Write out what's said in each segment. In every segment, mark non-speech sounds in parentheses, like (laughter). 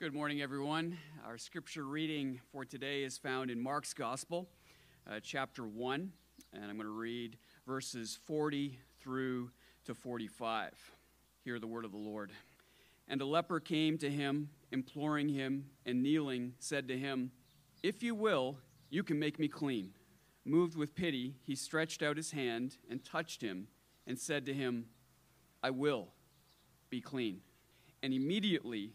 Good morning, everyone. Our scripture reading for today is found in Mark's Gospel, uh, chapter 1, and I'm going to read verses 40 through to 45. Hear the word of the Lord. And a leper came to him, imploring him, and kneeling, said to him, If you will, you can make me clean. Moved with pity, he stretched out his hand and touched him, and said to him, I will be clean. And immediately,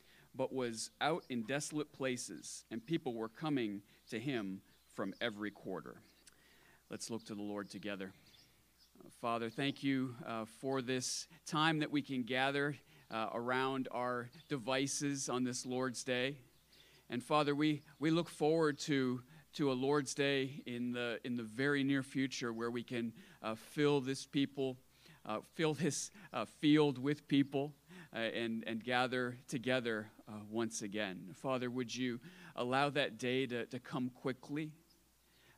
but was out in desolate places, and people were coming to him from every quarter. Let's look to the Lord together. Uh, Father, thank you uh, for this time that we can gather uh, around our devices on this Lord's Day. And Father, we, we look forward to, to a Lord's Day in the, in the very near future where we can uh, fill this people, uh, fill this uh, field with people uh, and, and gather together uh, once again. Father, would you allow that day to, to come quickly?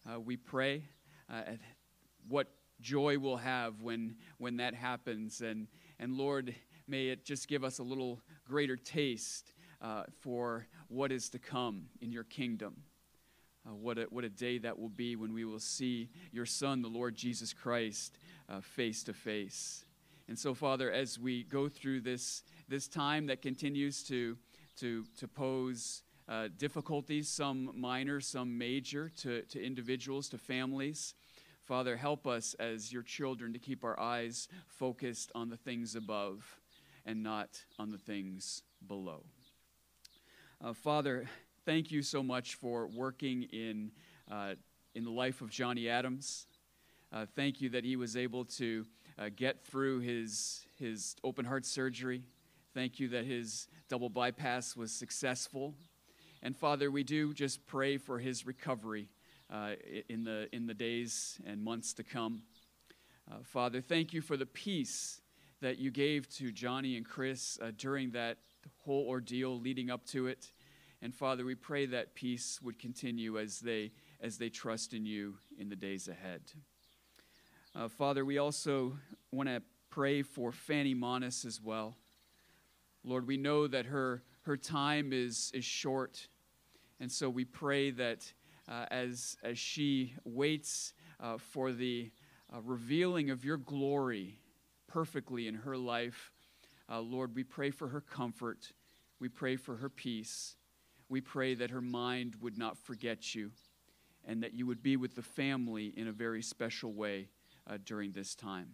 Uh, we pray uh, what joy we'll have when, when that happens. And, and Lord, may it just give us a little greater taste uh, for what is to come in your kingdom. Uh, what, a, what a day that will be when we will see your Son, the Lord Jesus Christ, face to face. And so, Father, as we go through this, this time that continues to, to, to pose uh, difficulties, some minor, some major, to, to individuals, to families, Father, help us as your children to keep our eyes focused on the things above and not on the things below. Uh, Father, thank you so much for working in, uh, in the life of Johnny Adams. Uh, thank you that he was able to uh, get through his, his open heart surgery. Thank you that his double bypass was successful. And Father, we do just pray for his recovery uh, in, the, in the days and months to come. Uh, Father, thank you for the peace that you gave to Johnny and Chris uh, during that whole ordeal leading up to it. And Father, we pray that peace would continue as they, as they trust in you in the days ahead. Uh, Father, we also want to pray for Fanny Monis as well. Lord, we know that her, her time is, is short. And so we pray that uh, as, as she waits uh, for the uh, revealing of your glory perfectly in her life, uh, Lord, we pray for her comfort. We pray for her peace. We pray that her mind would not forget you and that you would be with the family in a very special way uh, during this time.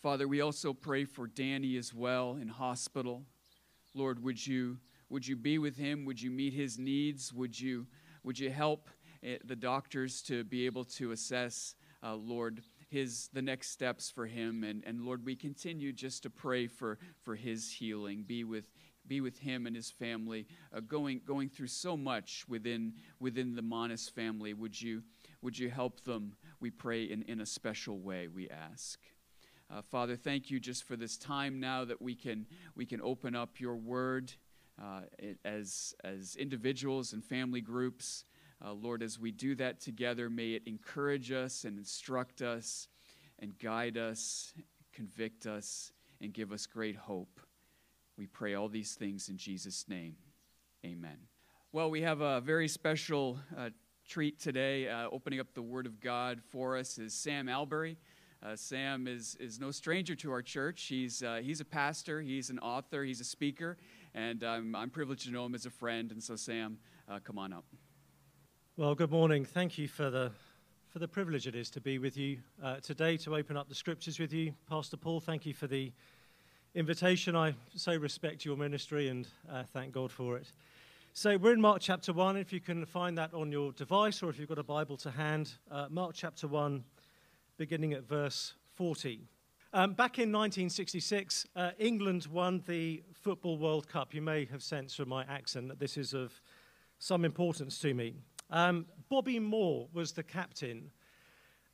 Father, we also pray for Danny as well in hospital. Lord, would you would you be with him? Would you meet his needs? Would you would you help eh, the doctors to be able to assess, uh, Lord, his the next steps for him? And and Lord, we continue just to pray for for his healing. Be with be with him and his family, uh, going going through so much within within the Monis family. Would you would you help them? We pray in, in a special way, we ask. Uh, Father, thank you just for this time now that we can, we can open up your word uh, as, as individuals and family groups. Uh, Lord, as we do that together, may it encourage us and instruct us and guide us, convict us, and give us great hope. We pray all these things in Jesus' name. Amen. Well, we have a very special uh, treat today. Uh, opening up the Word of God for us is Sam Allberry. Uh, Sam is, is no stranger to our church. He's, uh, he's a pastor, he's an author, he's a speaker, and um, I'm privileged to know him as a friend. And so, Sam, uh, come on up. Well, good morning. Thank you for the, for the privilege it is to be with you uh, today to open up the scriptures with you. Pastor Paul, thank you for the invitation. I so respect your ministry and uh, thank God for it. So we're in Mark chapter 1. If you can find that on your device or if you've got a Bible to hand, uh, Mark chapter 1, beginning at verse 40. Um, back in 1966, uh, England won the Football World Cup. You may have sensed from my accent that this is of some importance to me. Um, Bobby Moore was the captain,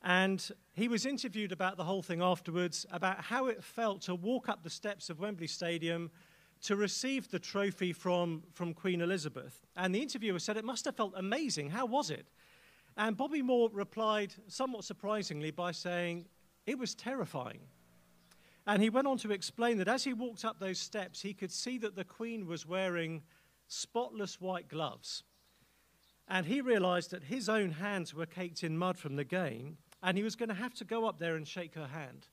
and he was interviewed about the whole thing afterwards about how it felt to walk up the steps of Wembley Stadium to receive the trophy from, from Queen Elizabeth. And the interviewer said, It must have felt amazing. How was it? And Bobby Moore replied, somewhat surprisingly, by saying, It was terrifying. And he went on to explain that as he walked up those steps, he could see that the Queen was wearing spotless white gloves. And he realized that his own hands were caked in mud from the game, and he was going to have to go up there and shake her hand.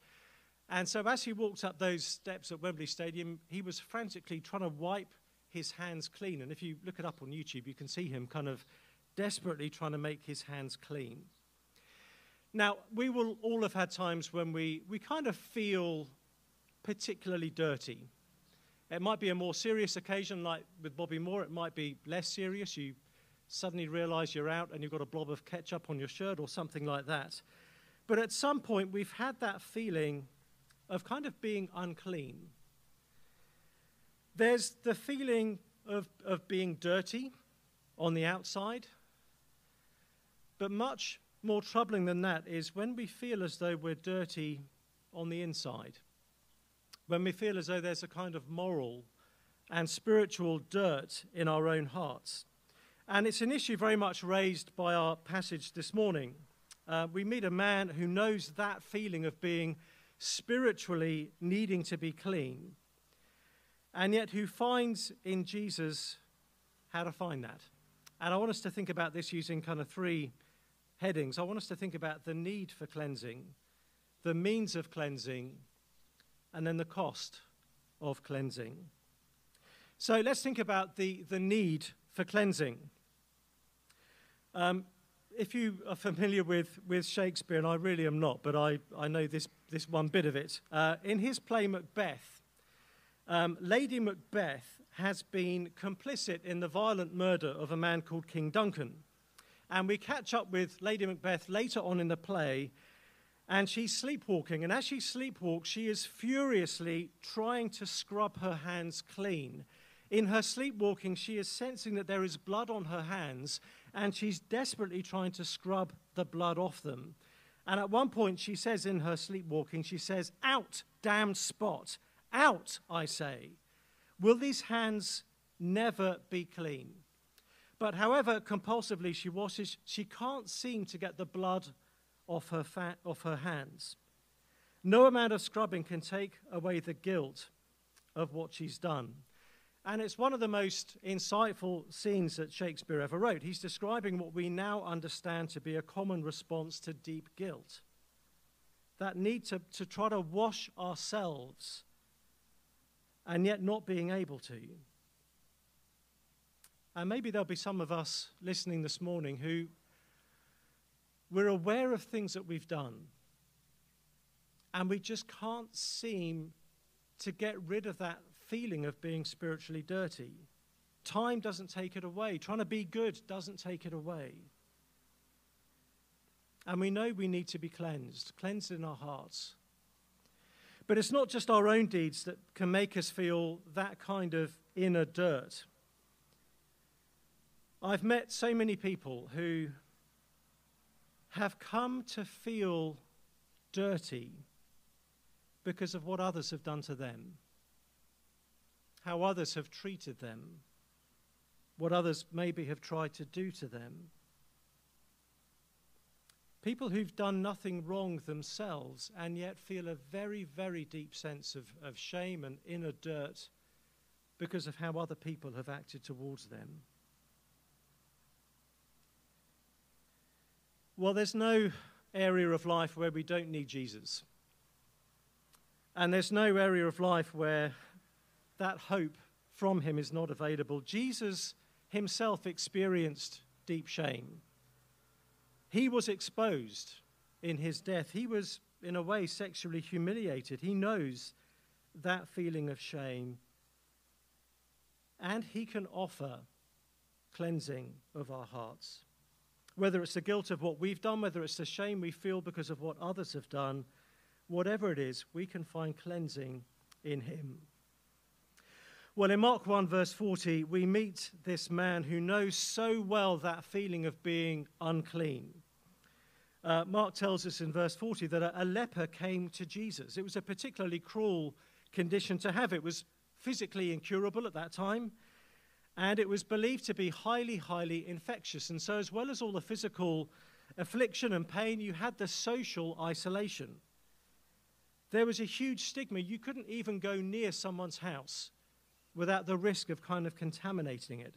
And so as he walked up those steps at Wembley Stadium, he was frantically trying to wipe his hands clean. And if you look it up on YouTube, you can see him kind of desperately trying to make his hands clean. Now, we will all have had times when we, we kind of feel particularly dirty. It might be a more serious occasion, like with Bobby Moore. It might be less serious. You suddenly realize you're out and you've got a blob of ketchup on your shirt or something like that. But at some point, we've had that feeling of kind of being unclean. There's the feeling of, of being dirty on the outside, but much more troubling than that is when we feel as though we're dirty on the inside, when we feel as though there's a kind of moral and spiritual dirt in our own hearts. And it's an issue very much raised by our passage this morning. Uh, we meet a man who knows that feeling of being spiritually needing to be clean, and yet who finds in Jesus how to find that. And I want us to think about this using kind of three headings. I want us to think about the need for cleansing, the means of cleansing, and then the cost of cleansing. So let's think about the, the need for cleansing. Um, if you are familiar with, with Shakespeare, and I really am not, but I, I know this, this one bit of it, uh, in his play Macbeth, um, Lady Macbeth has been complicit in the violent murder of a man called King Duncan. And we catch up with Lady Macbeth later on in the play, and she's sleepwalking. And as she sleepwalks, she is furiously trying to scrub her hands clean. In her sleepwalking, she is sensing that there is blood on her hands, and she's desperately trying to scrub the blood off them. And at one point, she says in her sleepwalking, she says, Out, damned spot! Out, I say! Will these hands never be clean? But however compulsively she washes, she can't seem to get the blood off her, off her hands. No amount of scrubbing can take away the guilt of what she's done. And it's one of the most insightful scenes that Shakespeare ever wrote. He's describing what we now understand to be a common response to deep guilt that need to, to try to wash ourselves and yet not being able to. And maybe there'll be some of us listening this morning who we're aware of things that we've done and we just can't seem to get rid of that feeling of being spiritually dirty. Time doesn't take it away. Trying to be good doesn't take it away. And we know we need to be cleansed, cleansed in our hearts. But it's not just our own deeds that can make us feel that kind of inner dirt. I've met so many people who have come to feel dirty because of what others have done to them how others have treated them, what others maybe have tried to do to them. People who've done nothing wrong themselves and yet feel a very, very deep sense of, of shame and inner dirt because of how other people have acted towards them. Well, there's no area of life where we don't need Jesus. And there's no area of life where that hope from him is not available. Jesus himself experienced deep shame. He was exposed in his death. He was, in a way, sexually humiliated. He knows that feeling of shame. And he can offer cleansing of our hearts. Whether it's the guilt of what we've done, whether it's the shame we feel because of what others have done, whatever it is, we can find cleansing in him. Well, in Mark 1, verse 40, we meet this man who knows so well that feeling of being unclean. Uh, Mark tells us in verse 40 that a, a leper came to Jesus. It was a particularly cruel condition to have. It was physically incurable at that time, and it was believed to be highly, highly infectious. And so, as well as all the physical affliction and pain, you had the social isolation. There was a huge stigma. You couldn't even go near someone's house without the risk of kind of contaminating it.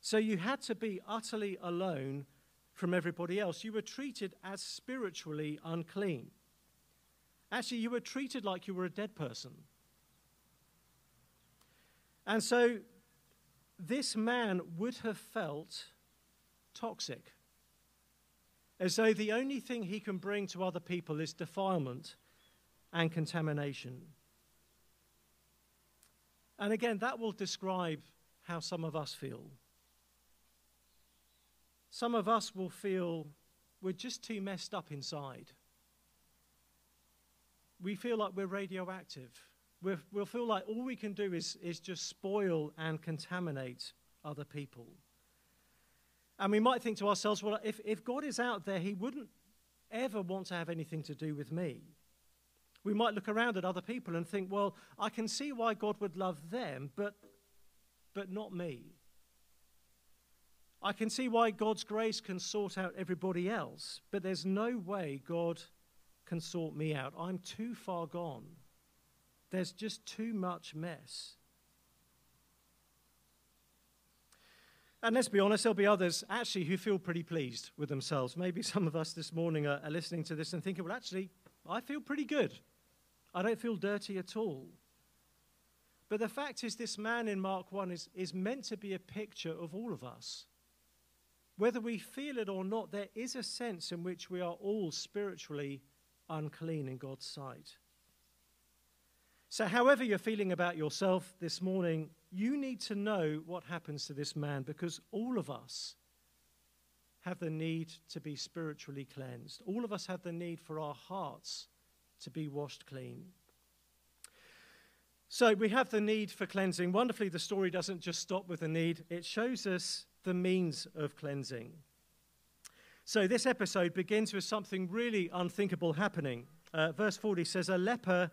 So you had to be utterly alone from everybody else. You were treated as spiritually unclean. Actually, you were treated like you were a dead person. And so this man would have felt toxic, as though the only thing he can bring to other people is defilement and contamination. And again, that will describe how some of us feel. Some of us will feel we're just too messed up inside. We feel like we're radioactive. we will feel like all we can do is, is just spoil and contaminate other people. And we might think to ourselves, well, if, if God is out there, he wouldn't ever want to have anything to do with me. We might look around at other people and think, well, I can see why God would love them, but, but not me. I can see why God's grace can sort out everybody else, but there's no way God can sort me out. I'm too far gone. There's just too much mess. And let's be honest, there'll be others actually who feel pretty pleased with themselves. Maybe some of us this morning are, are listening to this and thinking, well, actually, I feel pretty good. I don't feel dirty at all. But the fact is, this man in Mark 1 is, is meant to be a picture of all of us. Whether we feel it or not, there is a sense in which we are all spiritually unclean in God's sight. So, however you're feeling about yourself this morning, you need to know what happens to this man because all of us have the need to be spiritually cleansed. All of us have the need for our hearts to be washed clean. So we have the need for cleansing. Wonderfully, the story doesn't just stop with the need, it shows us the means of cleansing. So this episode begins with something really unthinkable happening. Uh, verse 40 says, A leper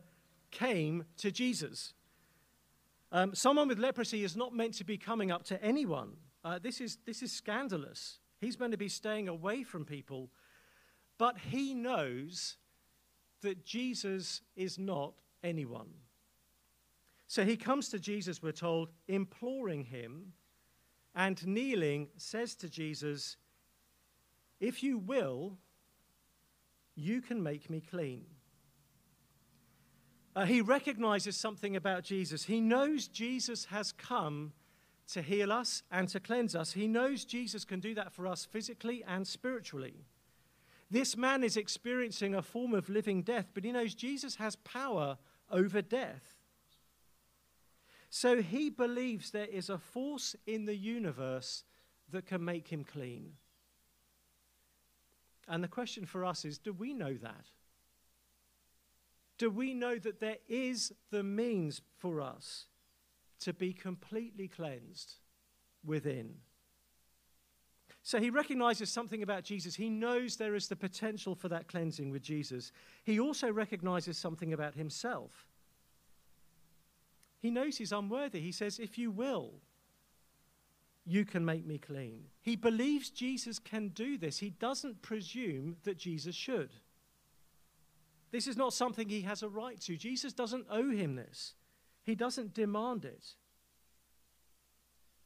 came to Jesus. Um, someone with leprosy is not meant to be coming up to anyone. Uh, this, is, this is scandalous. He's meant to be staying away from people. But he knows that Jesus is not anyone. So he comes to Jesus, we're told, imploring him, and kneeling says to Jesus, If you will, you can make me clean. Uh, he recognizes something about Jesus. He knows Jesus has come to heal us and to cleanse us. He knows Jesus can do that for us physically and spiritually. This man is experiencing a form of living death, but he knows Jesus has power over death. So he believes there is a force in the universe that can make him clean. And the question for us is do we know that? Do we know that there is the means for us to be completely cleansed within? So he recognizes something about Jesus. He knows there is the potential for that cleansing with Jesus. He also recognizes something about himself. He knows he's unworthy. He says, If you will, you can make me clean. He believes Jesus can do this. He doesn't presume that Jesus should. This is not something he has a right to. Jesus doesn't owe him this, he doesn't demand it.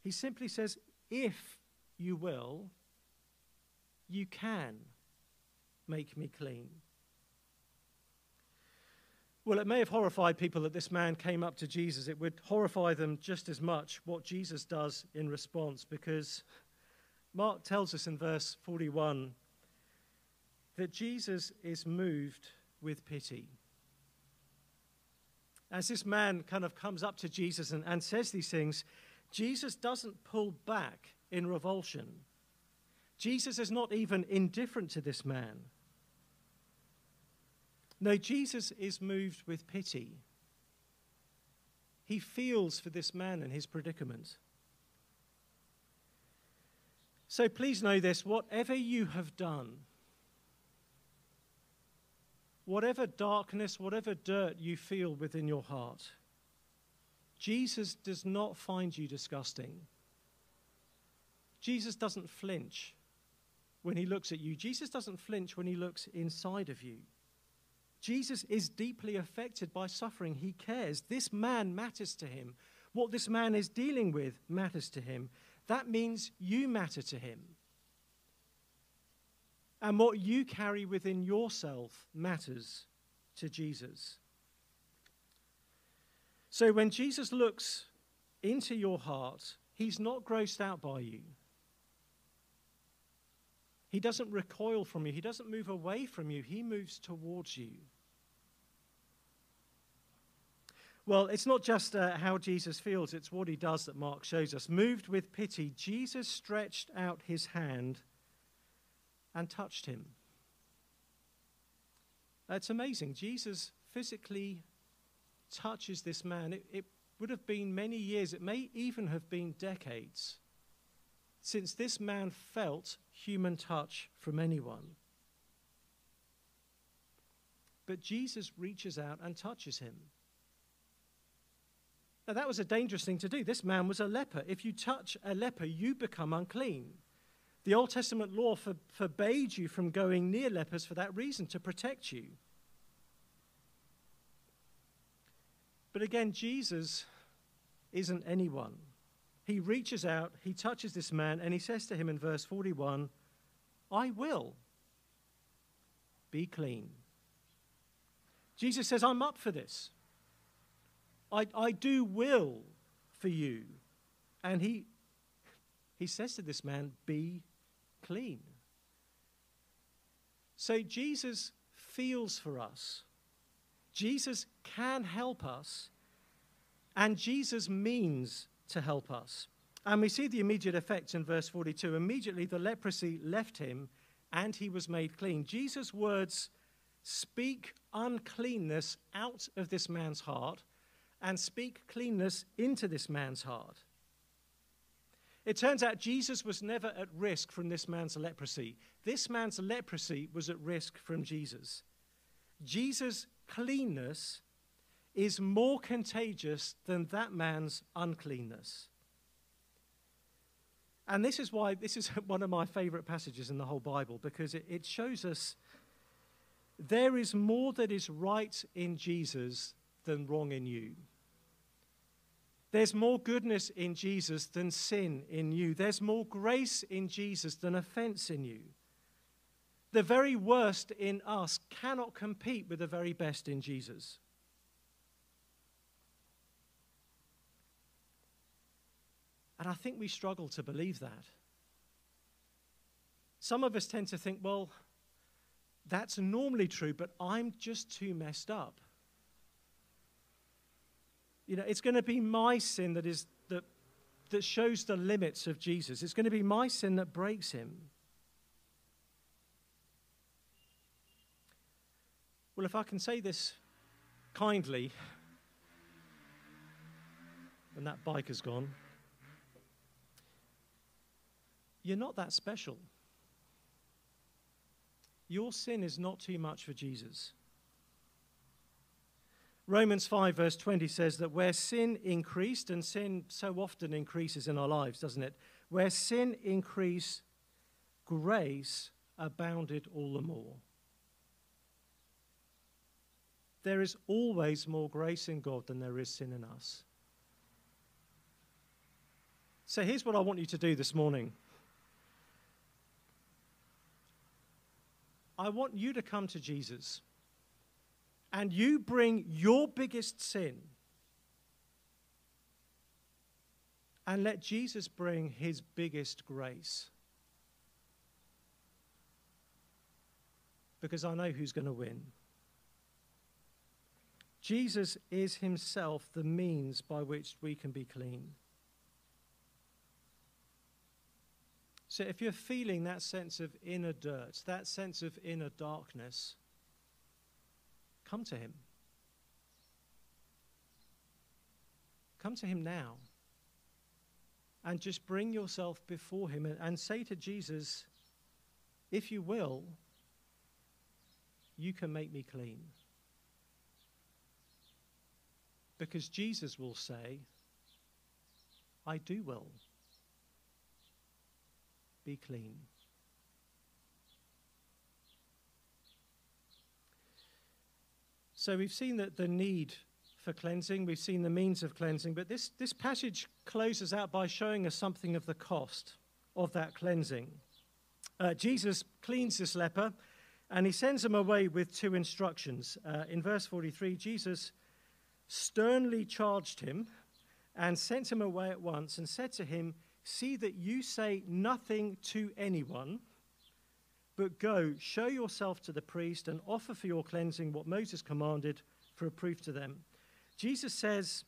He simply says, If you will, you can make me clean. Well, it may have horrified people that this man came up to Jesus. It would horrify them just as much what Jesus does in response, because Mark tells us in verse 41 that Jesus is moved with pity. As this man kind of comes up to Jesus and, and says these things, Jesus doesn't pull back in revulsion. Jesus is not even indifferent to this man. No, Jesus is moved with pity. He feels for this man and his predicament. So please know this whatever you have done, whatever darkness, whatever dirt you feel within your heart, Jesus does not find you disgusting. Jesus doesn't flinch when he looks at you. Jesus doesn't flinch when he looks inside of you. Jesus is deeply affected by suffering. He cares. This man matters to him. What this man is dealing with matters to him. That means you matter to him. And what you carry within yourself matters to Jesus. So when Jesus looks into your heart, he's not grossed out by you. He doesn't recoil from you, he doesn't move away from you, he moves towards you. Well, it's not just uh, how Jesus feels, it's what he does that Mark shows us. Moved with pity, Jesus stretched out his hand and touched him. It's amazing. Jesus physically touches this man. It, it would have been many years, it may even have been decades since this man felt human touch from anyone. But Jesus reaches out and touches him. Now, that was a dangerous thing to do. This man was a leper. If you touch a leper, you become unclean. The Old Testament law for, forbade you from going near lepers for that reason, to protect you. But again, Jesus isn't anyone. He reaches out, he touches this man, and he says to him in verse 41 I will be clean. Jesus says, I'm up for this. I, I do will for you. And he, he says to this man, Be clean. So Jesus feels for us. Jesus can help us. And Jesus means to help us. And we see the immediate effects in verse 42. Immediately the leprosy left him and he was made clean. Jesus' words speak uncleanness out of this man's heart and speak cleanness into this man's heart. It turns out Jesus was never at risk from this man's leprosy. This man's leprosy was at risk from Jesus. Jesus' cleanness is more contagious than that man's uncleanness. And this is why this is (laughs) one of my favorite passages in the whole Bible because it, it shows us there is more that is right in Jesus than wrong in you. There's more goodness in Jesus than sin in you. There's more grace in Jesus than offense in you. The very worst in us cannot compete with the very best in Jesus. And I think we struggle to believe that. Some of us tend to think, well, that's normally true, but I'm just too messed up. You know, it's going to be my sin that is that that shows the limits of Jesus. It's going to be my sin that breaks him. Well, if I can say this kindly, and that bike has gone, you're not that special. Your sin is not too much for Jesus. Romans 5, verse 20 says that where sin increased, and sin so often increases in our lives, doesn't it? Where sin increased, grace abounded all the more. There is always more grace in God than there is sin in us. So here's what I want you to do this morning. I want you to come to Jesus and you bring your biggest sin and let Jesus bring his biggest grace. Because I know who's going to win. Jesus is himself the means by which we can be clean. So if you're feeling that sense of inner dirt, that sense of inner darkness, come to him. Come to him now. And just bring yourself before him and, and say to Jesus, if you will, you can make me clean. Because Jesus will say, I do will. Be clean. So we've seen that the need for cleansing, we've seen the means of cleansing, but this, this passage closes out by showing us something of the cost of that cleansing. Uh, Jesus cleans this leper and he sends him away with two instructions. Uh, in verse 43, Jesus sternly charged him and sent him away at once and said to him, See that you say nothing to anyone but go, show yourself to the priest, and offer for your cleansing what Moses commanded for a proof to them. Jesus says,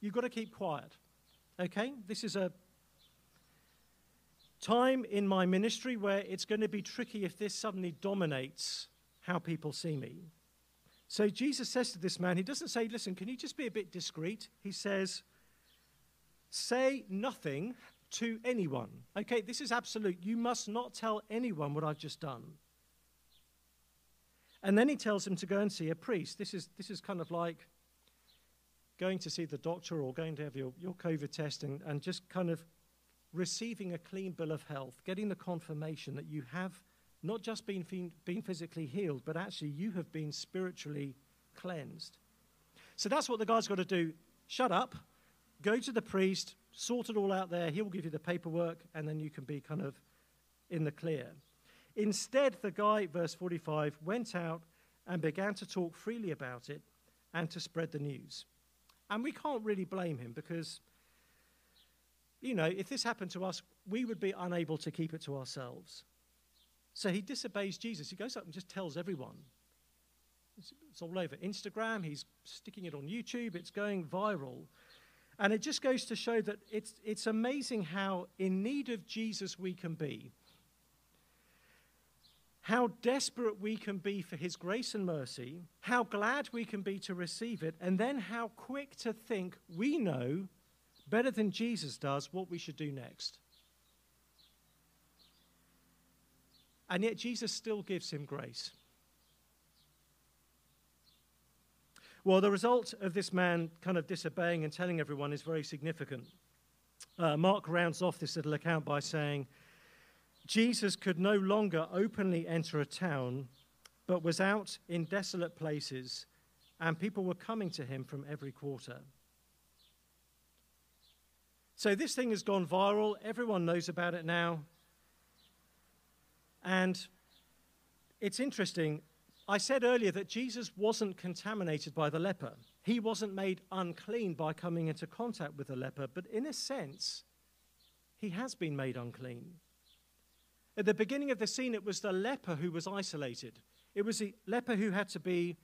You've got to keep quiet. Okay? This is a time in my ministry where it's going to be tricky if this suddenly dominates how people see me. So Jesus says to this man, He doesn't say, Listen, can you just be a bit discreet? He says, Say nothing to anyone. Okay, this is absolute. You must not tell anyone what I've just done. And then he tells him to go and see a priest. This is, this is kind of like going to see the doctor or going to have your, your COVID test and, and just kind of receiving a clean bill of health, getting the confirmation that you have not just been, been physically healed, but actually you have been spiritually cleansed. So that's what the guy's got to do. Shut up, go to the priest, sort it all out there. He'll give you the paperwork, and then you can be kind of in the clear. Instead, the guy, verse 45, went out and began to talk freely about it and to spread the news. And we can't really blame him because, you know, if this happened to us, we would be unable to keep it to ourselves. So he disobeys Jesus. He goes up and just tells everyone. It's, it's all over Instagram. He's sticking it on YouTube. It's going viral. And it just goes to show that it's, it's amazing how in need of Jesus we can be. How desperate we can be for his grace and mercy, how glad we can be to receive it, and then how quick to think we know better than Jesus does what we should do next. And yet Jesus still gives him grace. Well, the result of this man kind of disobeying and telling everyone is very significant. Uh, Mark rounds off this little account by saying, Jesus could no longer openly enter a town, but was out in desolate places, and people were coming to him from every quarter. So this thing has gone viral. Everyone knows about it now. And it's interesting. I said earlier that Jesus wasn't contaminated by the leper. He wasn't made unclean by coming into contact with the leper, but in a sense, he has been made unclean. At the beginning of the scene, it was the leper who was isolated. It was the leper who had to be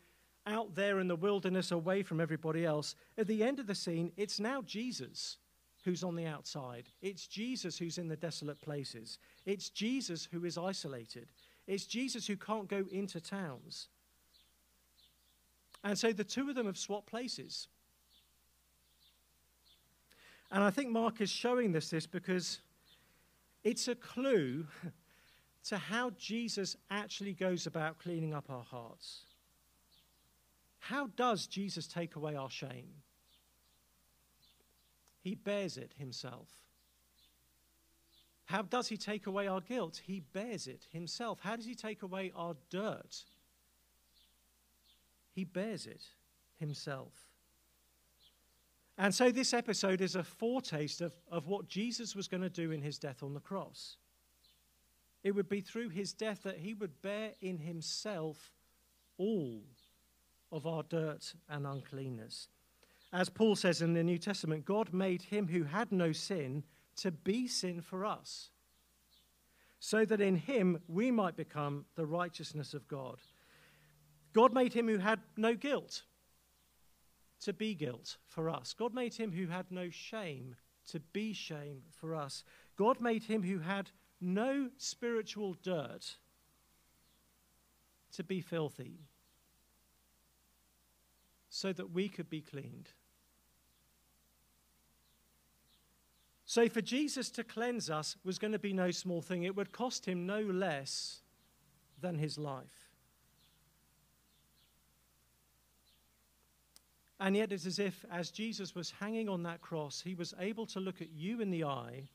out there in the wilderness away from everybody else. At the end of the scene, it's now Jesus who's on the outside. It's Jesus who's in the desolate places. It's Jesus who is isolated. It's Jesus who can't go into towns. And so the two of them have swapped places. And I think Mark is showing us this because it's a clue (laughs) to how Jesus actually goes about cleaning up our hearts. How does Jesus take away our shame? He bears it himself. How does he take away our guilt? He bears it himself. How does he take away our dirt? He bears it himself. And so this episode is a foretaste of, of what Jesus was going to do in his death on the cross. It would be through his death that he would bear in himself all of our dirt and uncleanness. As Paul says in the New Testament, God made him who had no sin to be sin for us, so that in him we might become the righteousness of God. God made him who had no guilt to be guilt for us. God made him who had no shame to be shame for us. God made him who had no spiritual dirt to be filthy so that we could be cleaned. So, for Jesus to cleanse us was going to be no small thing. It would cost him no less than his life. And yet, it's as if, as Jesus was hanging on that cross, he was able to look at you in the eye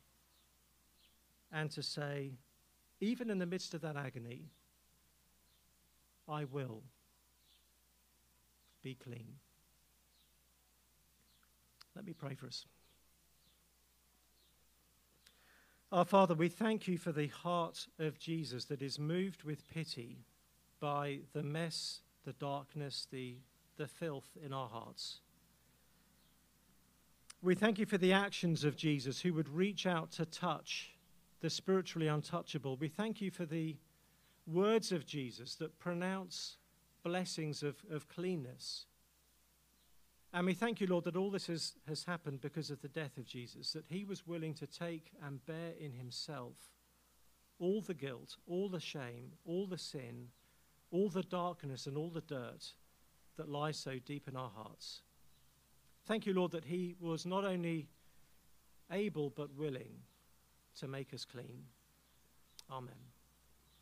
and to say, even in the midst of that agony, I will be clean. Let me pray for us. Our Father, we thank you for the heart of Jesus that is moved with pity by the mess, the darkness, the, the filth in our hearts. We thank you for the actions of Jesus who would reach out to touch the spiritually untouchable. We thank you for the words of Jesus that pronounce blessings of, of cleanness. And we thank you, Lord, that all this has, has happened because of the death of Jesus, that he was willing to take and bear in himself all the guilt, all the shame, all the sin, all the darkness, and all the dirt that lies so deep in our hearts. Thank you, Lord, that he was not only able but willing to make us clean. Amen.